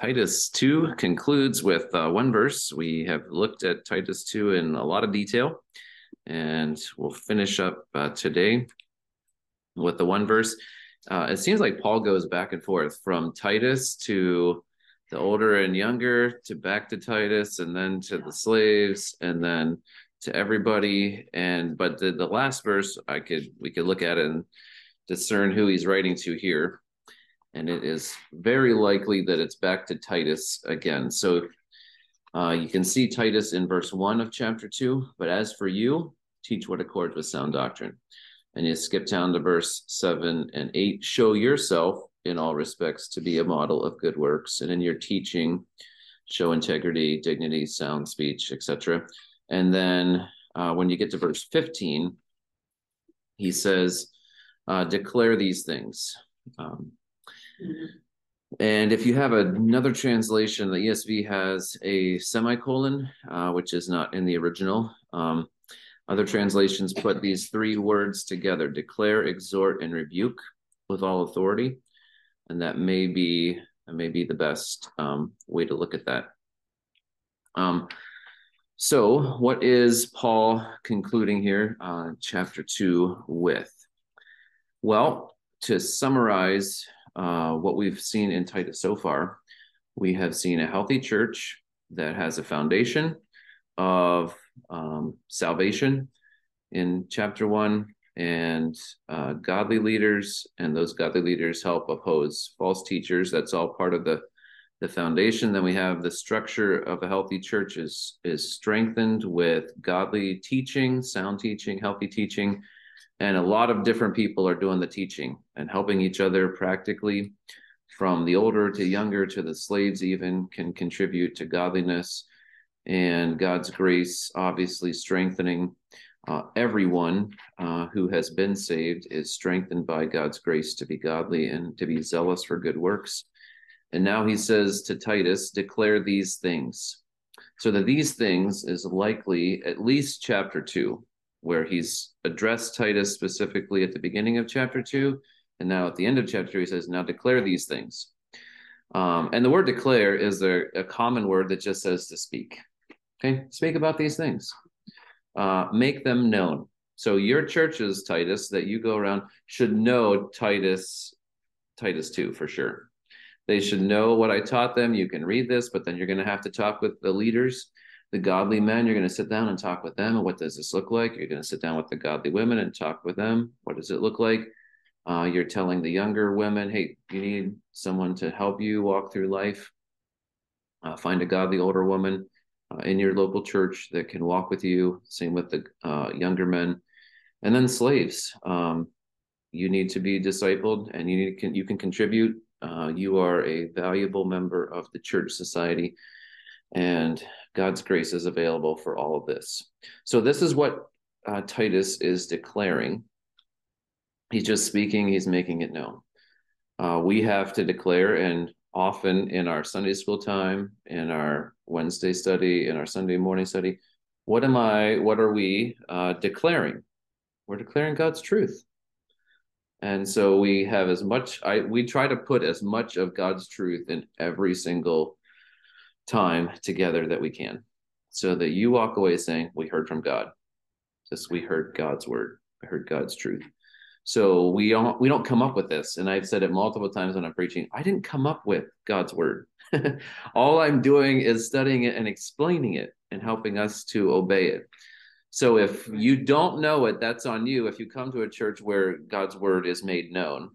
Titus 2 concludes with uh, one verse. We have looked at Titus 2 in a lot of detail, and we'll finish up uh, today with the one verse. Uh, it seems like Paul goes back and forth from Titus to the older and younger to back to Titus and then to the slaves and then to everybody. And but the, the last verse I could we could look at and discern who he's writing to here and it is very likely that it's back to Titus again. So uh, you can see Titus in verse 1 of chapter 2. But as for you, teach what accords with sound doctrine. And you skip down to verse 7 and 8. Show yourself in all respects to be a model of good works, and in your teaching, show integrity, dignity, sound speech, etc. And then uh, when you get to verse 15, he says, uh, Declare these things. Um, and if you have another translation, the ESV has a semicolon, uh, which is not in the original. Um, other translations put these three words together declare, exhort, and rebuke with all authority. And that may be, that may be the best um, way to look at that. Um, so, what is Paul concluding here, uh, chapter 2, with? Well, to summarize uh, what we've seen in Titus so far, we have seen a healthy church that has a foundation of um, salvation in chapter one and uh, godly leaders and those godly leaders help oppose false teachers. That's all part of the the foundation. Then we have the structure of a healthy church is is strengthened with godly teaching sound teaching healthy teaching and a lot of different people are doing the teaching and helping each other practically from the older to younger to the slaves even can contribute to godliness and god's grace obviously strengthening uh, everyone uh, who has been saved is strengthened by god's grace to be godly and to be zealous for good works. And now he says to titus declare these things. So that these things is likely at least chapter 2 where he's addressed Titus specifically at the beginning of chapter two. And now at the end of chapter two, he says, Now declare these things. Um, and the word declare is a, a, common word that just says to speak. Okay, speak about these things, uh, make them known. So your churches, Titus, that you go around should know Titus, Titus 2 for sure. They should know what I taught them. You can read this, but then you're going to have to talk with the leaders the godly men, you're going to sit down and talk with them. And what does this look like? You're going to sit down with the godly women and talk with them. What does it look like? Uh, you're telling the younger women, hey, you need someone to help you walk through life. Uh, find a godly older woman uh, in your local church that can walk with you. Same with the uh, younger men, and then slaves. Um, you need to be discipled, and you need can, you can contribute. Uh, you are a valuable member of the church society, and God's grace is available for all of this. So, this is what uh, Titus is declaring. He's just speaking, he's making it known. Uh, we have to declare, and often in our Sunday school time, in our Wednesday study, in our Sunday morning study, what am I, what are we uh, declaring? We're declaring God's truth. And so we have as much, I we try to put as much of God's truth in every single time together that we can so that you walk away saying, We heard from God. Just we heard God's word, we heard God's truth. So we don't we don't come up with this. And I've said it multiple times when I'm preaching. I didn't come up with God's word. All I'm doing is studying it and explaining it and helping us to obey it. So if you don't know it, that's on you. If you come to a church where God's word is made known,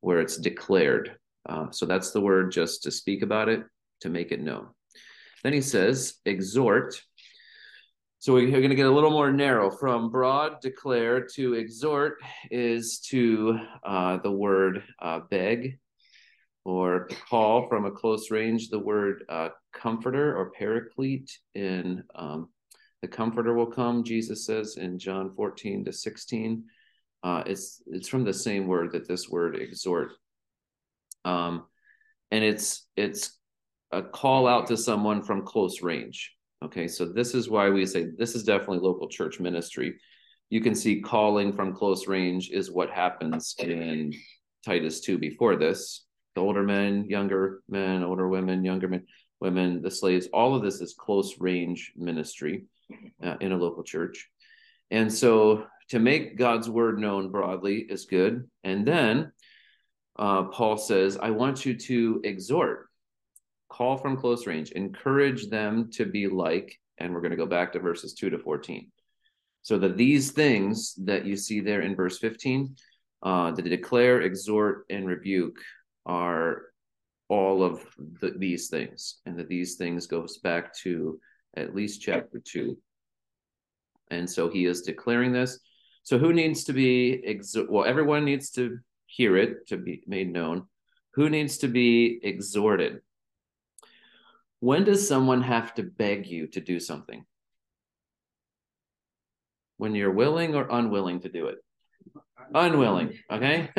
where it's declared. Uh, so that's the word just to speak about it, to make it known. Then he says, exhort. So we're going to get a little more narrow. From broad, declare to exhort is to uh, the word uh, beg or call from a close range, the word uh, comforter or paraclete. In um, the comforter will come, Jesus says in John 14 to 16. Uh, it's it's from the same word that this word exhort. Um, and it's it's a call out to someone from close range. Okay, so this is why we say this is definitely local church ministry. You can see calling from close range is what happens in Titus 2 before this. the older men, younger men, older women, younger men, women, the slaves. All of this is close range ministry uh, in a local church. And so to make God's word known broadly is good. And then uh, Paul says, I want you to exhort, call from close range, encourage them to be like, and we're going to go back to verses 2 to 14. So that these things that you see there in verse 15, uh, that declare, exhort, and rebuke are all of the, these things, and that these things goes back to at least chapter 2. And so he is declaring this. So who needs to be exo- well? Everyone needs to hear it to be made known. Who needs to be exhorted? When does someone have to beg you to do something? When you're willing or unwilling to do it? Unwilling, okay?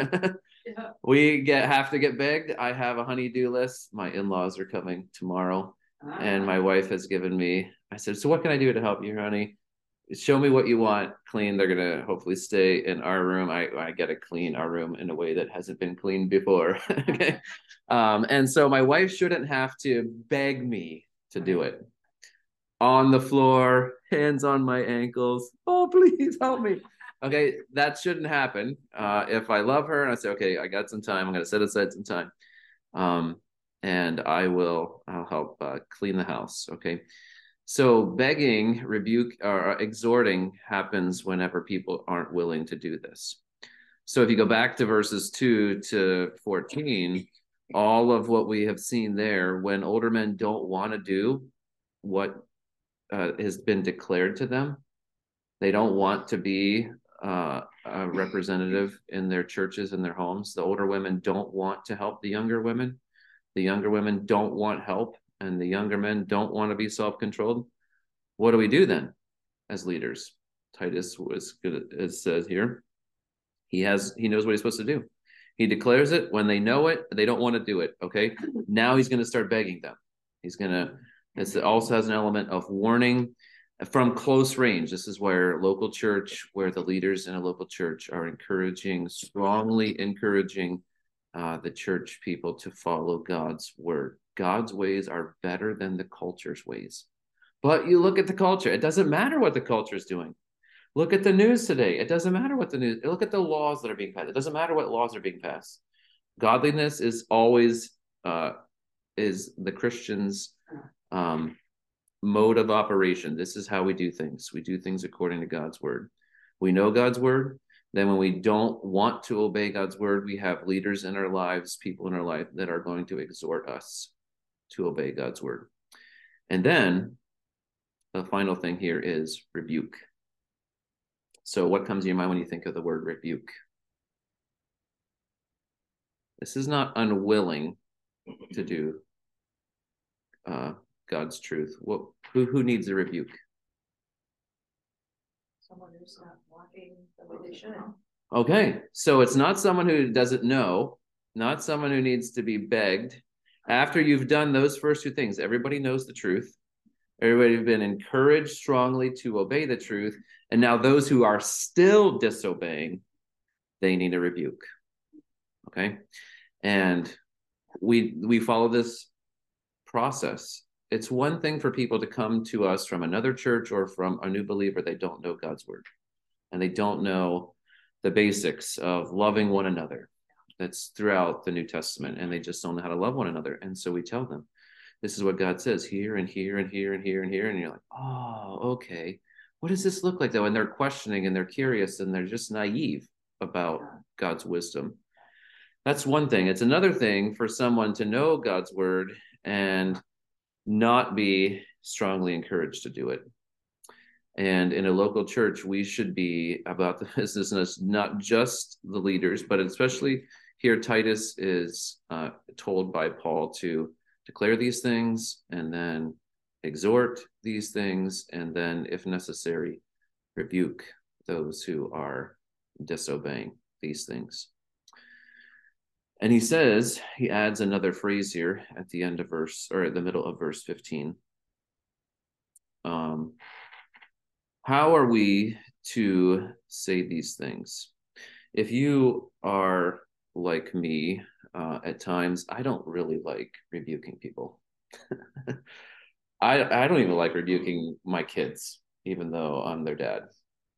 we get have to get begged. I have a honeydew list. My in-laws are coming tomorrow, and my wife has given me. I said, "So what can I do to help you, honey?" Show me what you want clean. They're gonna hopefully stay in our room. I i gotta clean our room in a way that hasn't been cleaned before okay? Um and so my wife shouldn't have to beg me to do it. On the floor hands on my ankles. Oh please help me. Okay that shouldn't happen. Uh if i love her and i say okay i got some time. I'm gonna set aside some time um and i will i'll help uh, clean the house okay so begging, rebuke, or exhorting happens whenever people aren't willing to do this. So if you go back to verses 2 to 14, all of what we have seen there, when older men don't want to do what uh, has been declared to them, they don't want to be uh, a representative in their churches and their homes. The older women don't want to help the younger women. The younger women don't want help and the younger men don't want to be self-controlled, what do we do then as leaders? Titus was good it says here. He has he knows what he's supposed to do. He declares it when they know it, they don't want to do it. Okay. Now he's going to start begging them. He's going to, it also has an element of warning from close range. This is where local church, where the leaders in a local church are encouraging, strongly encouraging uh, the church people to follow God's word. God's ways are better than the culture's ways. But you look at the culture, it doesn't matter what the culture is doing. Look at the news today. It doesn't matter what the news, look at the laws that are being passed. It doesn't matter what laws are being passed. Godliness is always uh, is the Christian's um, mode of operation. This is how we do things. We do things according to God's word. We know God's word. Then, when we don't want to obey God's word, we have leaders in our lives, people in our life that are going to exhort us to obey God's word. And then the final thing here is rebuke. So, what comes to your mind when you think of the word rebuke? This is not unwilling to do uh, God's truth. What, who, who needs a rebuke? Someone who's not walking the way they should. Okay, so it's not someone who doesn't know, not someone who needs to be begged. After you've done those first two things, everybody knows the truth. Everybody have been encouraged strongly to obey the truth. And now those who are still disobeying, they need a rebuke. Okay. And we we follow this process. It's one thing for people to come to us from another church or from a new believer. They don't know God's word and they don't know the basics of loving one another. That's throughout the New Testament, and they just don't know how to love one another. And so we tell them, this is what God says here and here and here and here and here. And you're like, oh, okay. What does this look like though? And they're questioning and they're curious and they're just naive about God's wisdom. That's one thing. It's another thing for someone to know God's word and not be strongly encouraged to do it. And in a local church, we should be about the business, not just the leaders, but especially here, Titus is uh, told by Paul to declare these things and then exhort these things, and then, if necessary, rebuke those who are disobeying these things. And he says, he adds another phrase here at the end of verse, or at the middle of verse 15. Um, how are we to say these things? If you are like me, uh, at times. I don't really like rebuking people. I I don't even like rebuking my kids, even though I'm their dad.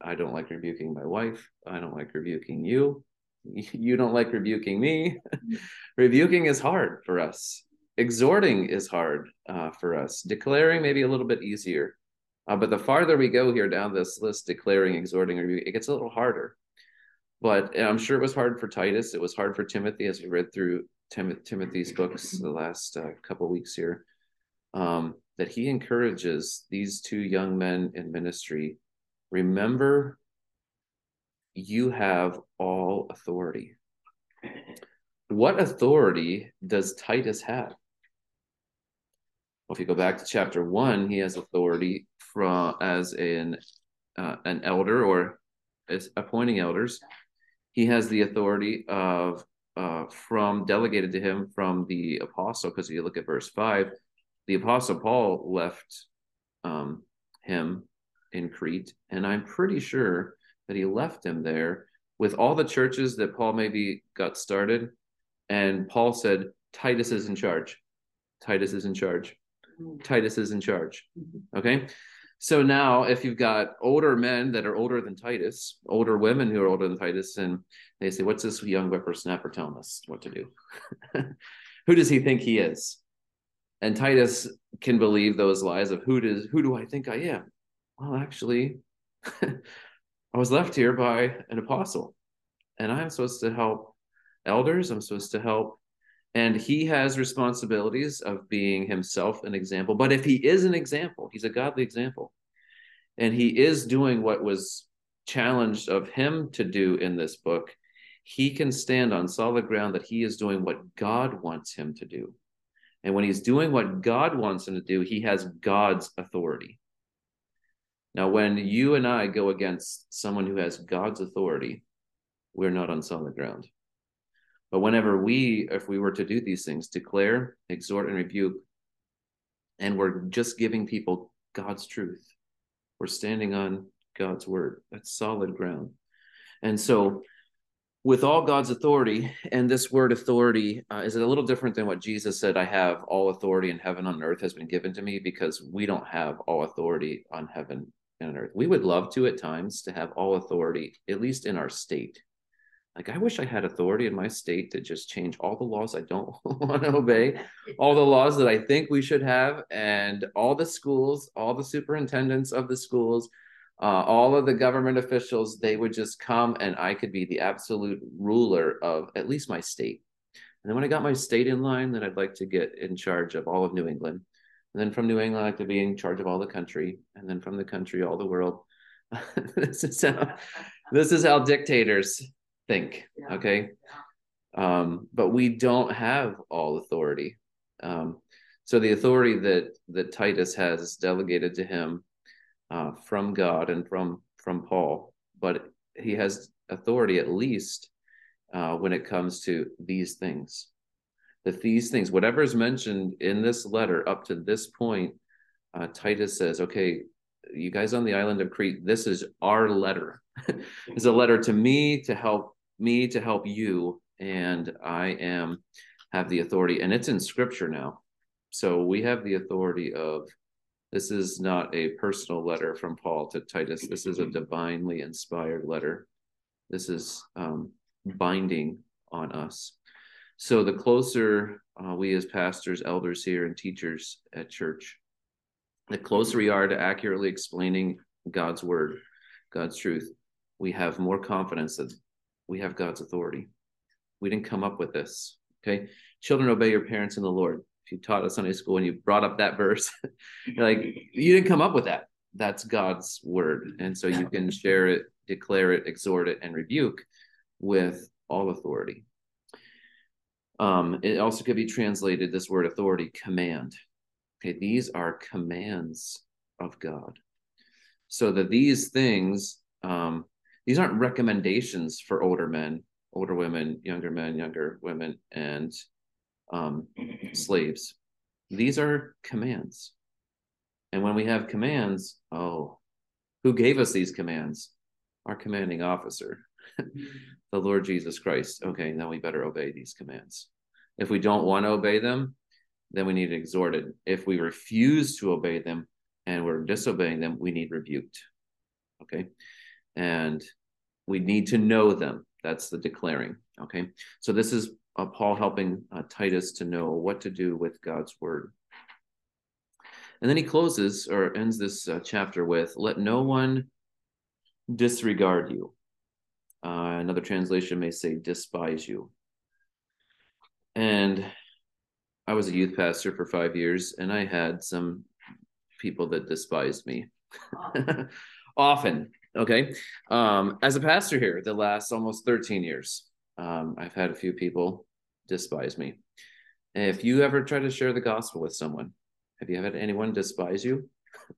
I don't like rebuking my wife. I don't like rebuking you. You don't like rebuking me. rebuking is hard for us. Exhorting is hard uh, for us. Declaring maybe a little bit easier. Uh, but the farther we go here down this list, declaring, exhorting, rebuking, it gets a little harder. But I'm sure it was hard for Titus. It was hard for Timothy as we read through Tim- Timothy's books the last uh, couple weeks here. Um, that he encourages these two young men in ministry remember you have all authority. What authority does Titus have? Well, if you go back to chapter one, he has authority from as an uh, an elder or as appointing elders. He has the authority of uh, from delegated to him from the apostle. Because if you look at verse five, the apostle Paul left um, him in Crete, and I'm pretty sure that he left him there with all the churches that Paul maybe got started. And Paul said, Titus is in charge. Titus is in charge. Mm-hmm. Titus is in charge. Mm-hmm. Okay. So now, if you've got older men that are older than Titus, older women who are older than Titus, and they say, What's this young whippersnapper telling us what to do? who does he think he is? And Titus can believe those lies of who does who do I think I am? Well, actually, I was left here by an apostle, and I'm supposed to help elders. I'm supposed to help. And he has responsibilities of being himself an example. But if he is an example, he's a godly example. And he is doing what was challenged of him to do in this book. He can stand on solid ground that he is doing what God wants him to do. And when he's doing what God wants him to do, he has God's authority. Now, when you and I go against someone who has God's authority, we're not on solid ground. But whenever we, if we were to do these things, declare, exhort, and rebuke, and we're just giving people God's truth, we're standing on God's word. That's solid ground. And so, with all God's authority, and this word authority uh, is a little different than what Jesus said, I have all authority in heaven on earth has been given to me because we don't have all authority on heaven and earth. We would love to at times to have all authority, at least in our state. Like I wish I had authority in my state to just change all the laws I don't want to obey, all the laws that I think we should have, and all the schools, all the superintendents of the schools, uh, all of the government officials, they would just come and I could be the absolute ruler of at least my state. And then when I got my state in line, then I'd like to get in charge of all of New England. And then from New England, I like to be in charge of all the country, and then from the country, all the world. this is how this is how dictators think. Yeah. Okay. Um, but we don't have all authority. Um, so the authority that that Titus has delegated to him uh, from God and from from Paul, but he has authority at least uh, when it comes to these things that these things, whatever is mentioned in this letter up to this point, uh, Titus says, okay, you guys on the island of Crete, this is our letter. it's a letter to me to help me to help you, and I am have the authority, and it's in Scripture now. So we have the authority of this is not a personal letter from Paul to Titus. This is a divinely inspired letter. This is um, binding on us. So the closer uh, we as pastors, elders here, and teachers at church, the closer we are to accurately explaining God's word, God's truth, we have more confidence that we have God's authority. We didn't come up with this. Okay. Children, obey your parents in the Lord. If you taught at Sunday school and you brought up that verse, you're like, you didn't come up with that. That's God's word. And so you can share it, declare it, exhort it, and rebuke with all authority. Um, it also could be translated this word authority, command. Okay, these are commands of God. So that these things, um, these aren't recommendations for older men, older women, younger men, younger women, and um, slaves. These are commands. And when we have commands, oh, who gave us these commands? Our commanding officer, the Lord Jesus Christ. Okay, now we better obey these commands. If we don't want to obey them, then we need exhorted. If we refuse to obey them and we're disobeying them, we need rebuked. Okay. And we need to know them. That's the declaring. Okay. So this is uh, Paul helping uh, Titus to know what to do with God's word. And then he closes or ends this uh, chapter with let no one disregard you. Uh, another translation may say despise you. And I was a youth pastor for five years, and I had some people that despised me often. Okay. Um, as a pastor here, the last almost 13 years, um, I've had a few people despise me. If you ever try to share the gospel with someone, have you had anyone despise you?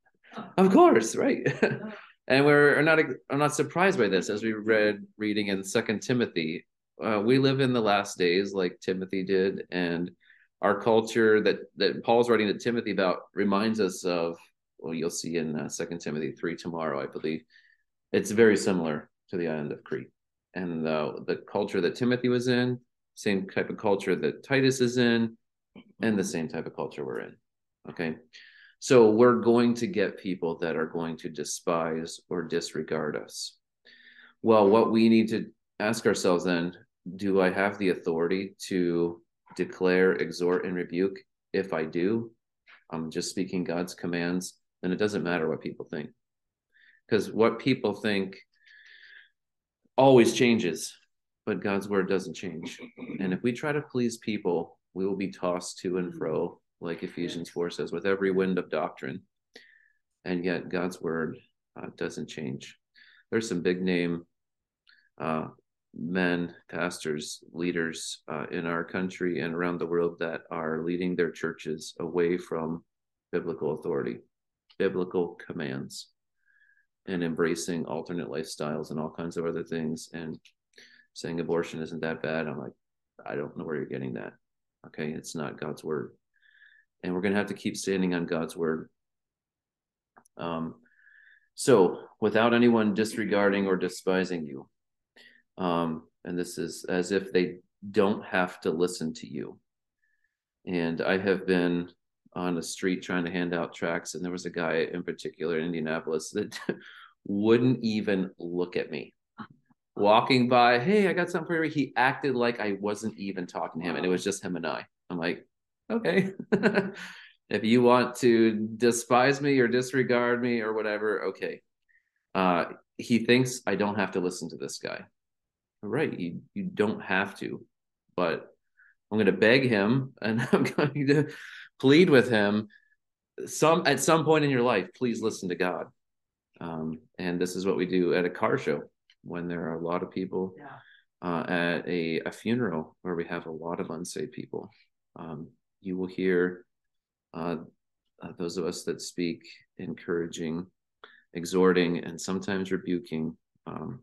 of course, right? and we're not I'm not surprised by this as we read reading in Second Timothy. Uh, we live in the last days, like Timothy did, and our culture that that Paul's writing to Timothy about reminds us of. Well, you'll see in uh, Second Timothy three tomorrow, I believe. It's very similar to the island of Crete, and the the culture that Timothy was in, same type of culture that Titus is in, and the same type of culture we're in. Okay. So we're going to get people that are going to despise or disregard us. Well, what we need to ask ourselves then do I have the authority to declare, exhort, and rebuke? If I do, I'm just speaking God's commands, then it doesn't matter what people think. Because what people think always changes, but God's word doesn't change. And if we try to please people, we will be tossed to and fro like Ephesians 4 says, with every wind of doctrine. And yet God's word uh, doesn't change. There's some big name uh, men, pastors, leaders uh, in our country and around the world that are leading their churches away from biblical authority, biblical commands, and embracing alternate lifestyles and all kinds of other things and saying abortion isn't that bad. I'm like, I don't know where you're getting that. Okay, it's not God's word and we're going to have to keep standing on God's word. Um, so, without anyone disregarding or despising you, um, and this is as if they don't have to listen to you. And I have been on the street trying to hand out tracts, and there was a guy in particular in Indianapolis that wouldn't even look at me. Walking by, hey, I got something for you. He acted like I wasn't even talking to him, and it was just him and I. I'm like, okay. if you want to despise me or disregard me or whatever, okay. Uh, he thinks I don't have to listen to this guy. Right, you you don't have to, but I'm going to beg him and I'm going to plead with him. Some at some point in your life, please listen to God. Um, and this is what we do at a car show when there are a lot of people yeah. uh, at a, a funeral where we have a lot of unsaved people. Um, you will hear uh, uh, those of us that speak encouraging, exhorting, and sometimes rebuking um,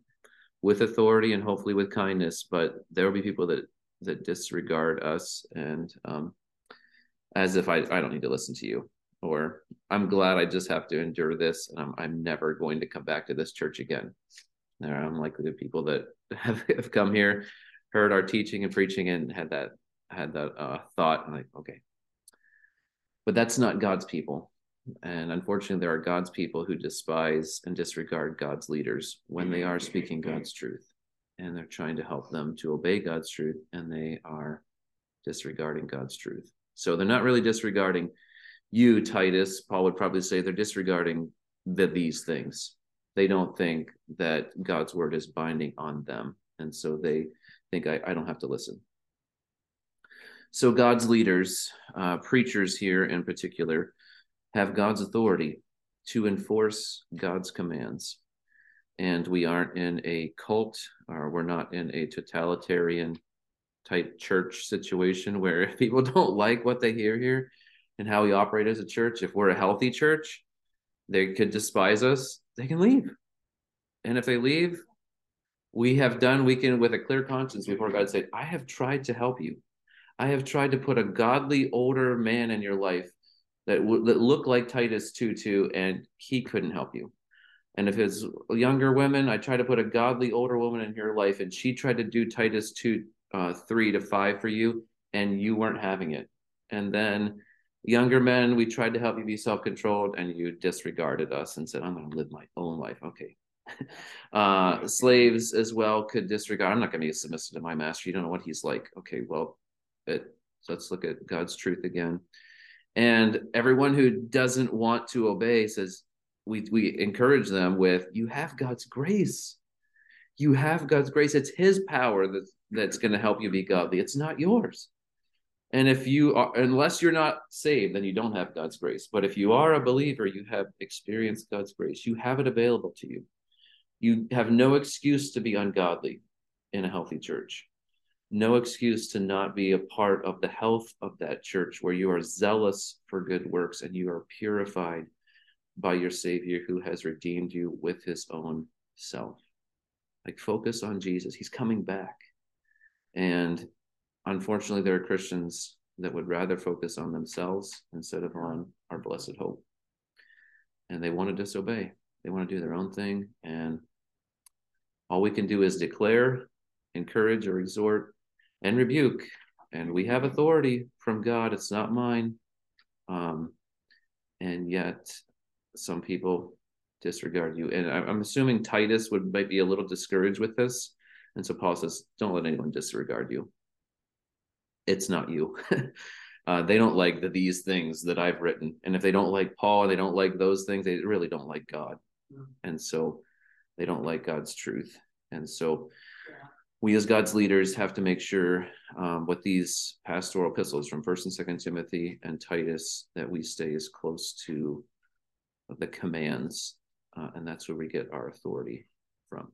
with authority and hopefully with kindness. But there will be people that that disregard us and um, as if I, I don't need to listen to you. Or I'm glad I just have to endure this. And I'm, I'm never going to come back to this church again. There are unlikely the people that have, have come here, heard our teaching and preaching and had that had that uh, thought and like okay. But that's not god's people. And unfortunately there are god's people who despise and disregard god's leaders when they are speaking god's truth. And they're trying to help them to obey god's truth and they are disregarding god's truth so they're not really disregarding you titus. Paul would probably say they're disregarding the, these things. They don't think that god's word is binding on them. And so they think i, I don't have to listen. So God's leaders, uh, preachers here in particular, have God's authority to enforce God's commands. And we aren't in a cult or we're not in a totalitarian type church situation where if people don't like what they hear here and how we operate as a church, if we're a healthy church, they could despise us, they can leave. And if they leave, we have done, we can, with a clear conscience before God, say, I have tried to help you. I have tried to put a godly older man in your life that would that look like Titus 2 2, and he couldn't help you. And if it's younger women, I try to put a godly older woman in your life, and she tried to do Titus 2 uh, 3 to 5 for you, and you weren't having it. And then younger men, we tried to help you be self controlled, and you disregarded us and said, I'm going to live my own life. Okay. uh, slaves as well could disregard, I'm not going to be submissive to my master. You don't know what he's like. Okay, well, it, let's look at God's truth again. And everyone who doesn't want to obey says, we, we encourage them with, you have God's grace. You have God's grace. It's his power that's, that's going to help you be godly. It's not yours. And if you are, unless you're not saved, then you don't have God's grace. But if you are a believer, you have experienced God's grace. You have it available to you. You have no excuse to be ungodly in a healthy church. No excuse to not be a part of the health of that church where you are zealous for good works and you are purified by your Savior who has redeemed you with his own self. Like, focus on Jesus. He's coming back. And unfortunately, there are Christians that would rather focus on themselves instead of on our blessed hope. And they want to disobey, they want to do their own thing. And all we can do is declare, encourage, or exhort and rebuke. And we have authority from God, it's not mine. Um, and yet, some people disregard you. And I'm assuming Titus would might be a little discouraged with this. And so Paul says, Don't let anyone disregard you it's not you. uh, they don't like the, these things that I've written. And if they don't like Paul, and they don't like those things, they really don't like God. And so they don't like God's truth. And so we as God's leaders have to make sure um, with these pastoral epistles from First and Second Timothy and Titus that we stay as close to the commands, uh, and that's where we get our authority from.